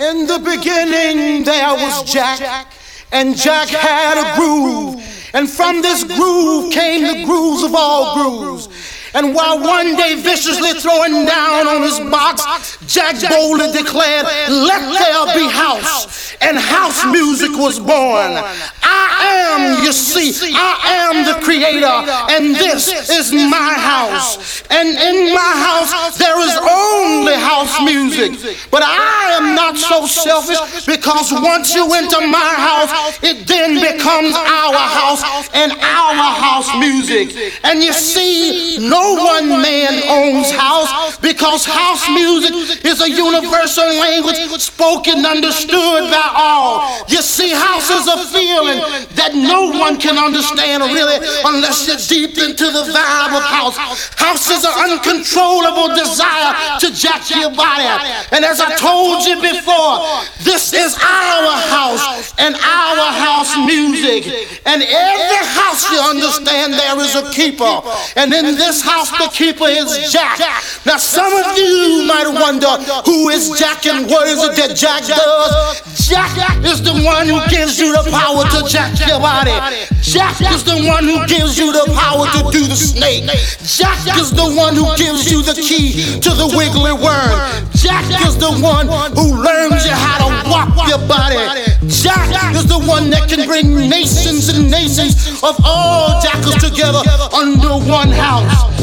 In the beginning, there was Jack, and Jack had a groove. And from this groove came the grooves of all grooves. And while one day viciously throwing down on his box, Jack boldly declared, Let there be house. And house music was born. I am, you see, I am the creator, and this is my house. And in my house, there is only house music. But I am not so selfish because once you enter my house, it then becomes our house and our house music. And you see, no no, one man owns house because house music is a universal language spoken, understood by all. You see, house is a feeling that no one can understand really unless you're deep into the vibe of house. House is an uncontrollable desire to jack your body. And as I told you before, this is our house and our house music. And every house you understand there is a keeper. And in this house the keeper is Jack. Now some of you might wonder who is Jack and what is it that Jack does? Jack is the one who gives you the power to jack your body. Jack is the one who gives you the power to do the snake. Jack is the one who gives you the key to the wiggly worm. Jack is the one who learns you how to walk your body. Jack is the one that can bring nations and nations of all jackals together under one house.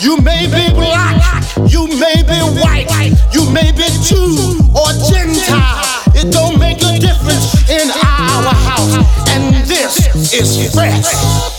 You may be black, you may be white, you may be Jew or Gentile. It don't make a difference in our house. And this is fresh.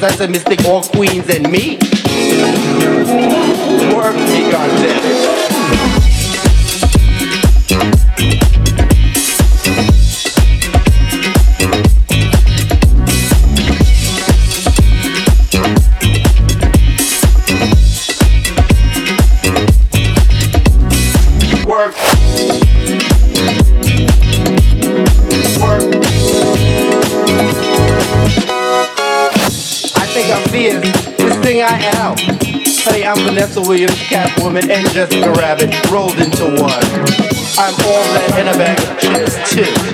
They're fierce. I. All queens and me. Williams, Catwoman, and Jessica Rabbit rolled into one. I'm all that in a bag of chips, too.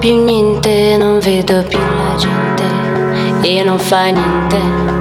Più niente, non vedo più la gente e non fa niente